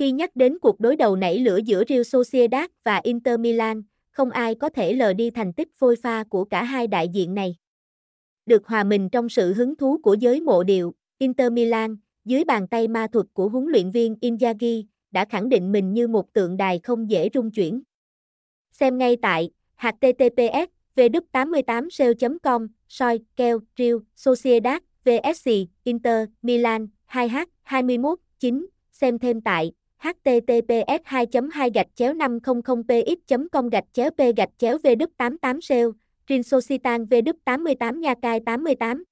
Khi nhắc đến cuộc đối đầu nảy lửa giữa Real Sociedad và Inter Milan, không ai có thể lờ đi thành tích phôi pha của cả hai đại diện này. Được hòa mình trong sự hứng thú của giới mộ điệu, Inter Milan, dưới bàn tay ma thuật của huấn luyện viên Inzaghi, đã khẳng định mình như một tượng đài không dễ rung chuyển. Xem ngay tại https v88 sale com soi keo Real Sociedad vsc Inter Milan 2h 21 9 xem thêm tại https 2 2 gạch chéo 500 px com gạch chéo p gạch chéo v 88 sale Rin Societan v 88 Nha Cai 88